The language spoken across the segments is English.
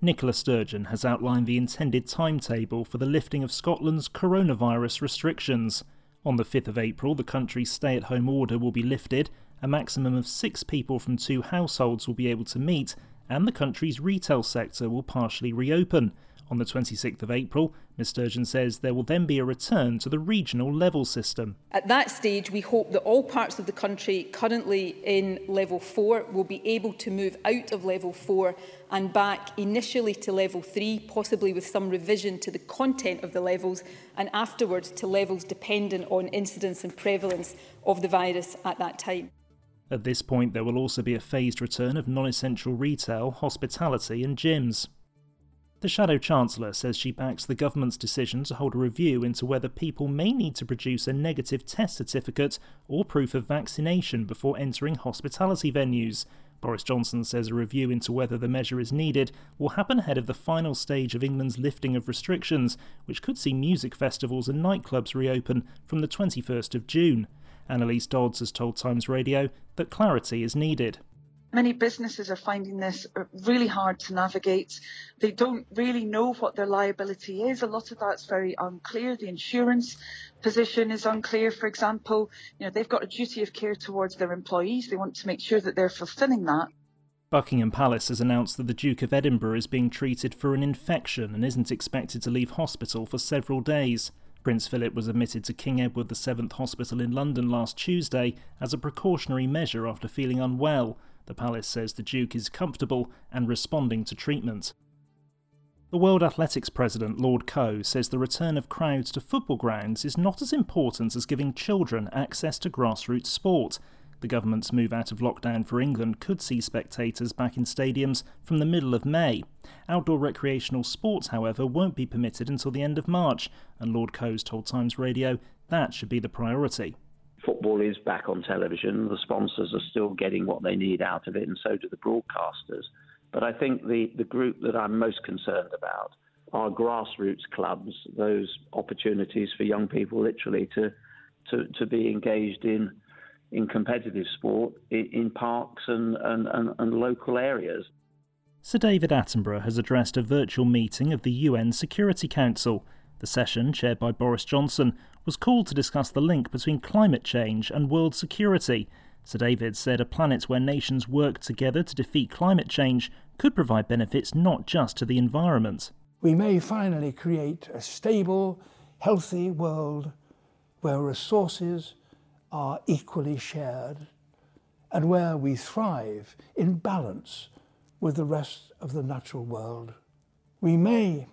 Nicola Sturgeon has outlined the intended timetable for the lifting of Scotland's coronavirus restrictions. On the 5th of April, the country's stay at home order will be lifted, a maximum of six people from two households will be able to meet, and the country's retail sector will partially reopen. On the 26th of April, Ms Sturgeon says there will then be a return to the regional level system. At that stage, we hope that all parts of the country currently in level 4 will be able to move out of level 4 and back initially to level 3, possibly with some revision to the content of the levels, and afterwards to levels dependent on incidence and prevalence of the virus at that time. At this point, there will also be a phased return of non essential retail, hospitality, and gyms. The Shadow Chancellor says she backs the government's decision to hold a review into whether people may need to produce a negative test certificate or proof of vaccination before entering hospitality venues. Boris Johnson says a review into whether the measure is needed will happen ahead of the final stage of England's lifting of restrictions, which could see music festivals and nightclubs reopen from the 21st of June. Anneliese Dodds has told Times Radio that clarity is needed. Many businesses are finding this uh, really hard to navigate. They don't really know what their liability is. A lot of that's very unclear. The insurance position is unclear, for example. You know, they've got a duty of care towards their employees. They want to make sure that they're fulfilling that. Buckingham Palace has announced that the Duke of Edinburgh is being treated for an infection and isn't expected to leave hospital for several days. Prince Philip was admitted to King Edward VII Hospital in London last Tuesday as a precautionary measure after feeling unwell. The palace says the Duke is comfortable and responding to treatment. The World Athletics president, Lord Coe, says the return of crowds to football grounds is not as important as giving children access to grassroots sport. The government's move out of lockdown for England could see spectators back in stadiums from the middle of May. Outdoor recreational sports, however, won't be permitted until the end of March, and Lord Coe's told Times Radio that should be the priority football is back on television. The sponsors are still getting what they need out of it, and so do the broadcasters. But I think the, the group that I'm most concerned about are grassroots clubs, those opportunities for young people literally to, to, to be engaged in, in competitive sport in, in parks and, and, and, and local areas. Sir David Attenborough has addressed a virtual meeting of the UN Security Council. The session, chaired by Boris Johnson, was called to discuss the link between climate change and world security. Sir David said a planet where nations work together to defeat climate change could provide benefits not just to the environment. We may finally create a stable, healthy world where resources are equally shared and where we thrive in balance with the rest of the natural world. We may,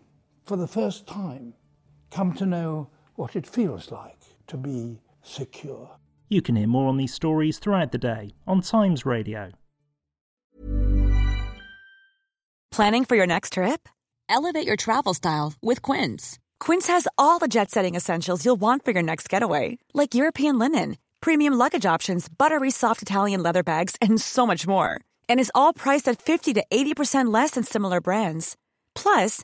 for the first time, come to know what it feels like to be secure. You can hear more on these stories throughout the day on Times Radio. Planning for your next trip? Elevate your travel style with Quince. Quince has all the jet setting essentials you'll want for your next getaway, like European linen, premium luggage options, buttery soft Italian leather bags, and so much more. And is all priced at 50 to 80% less than similar brands. Plus,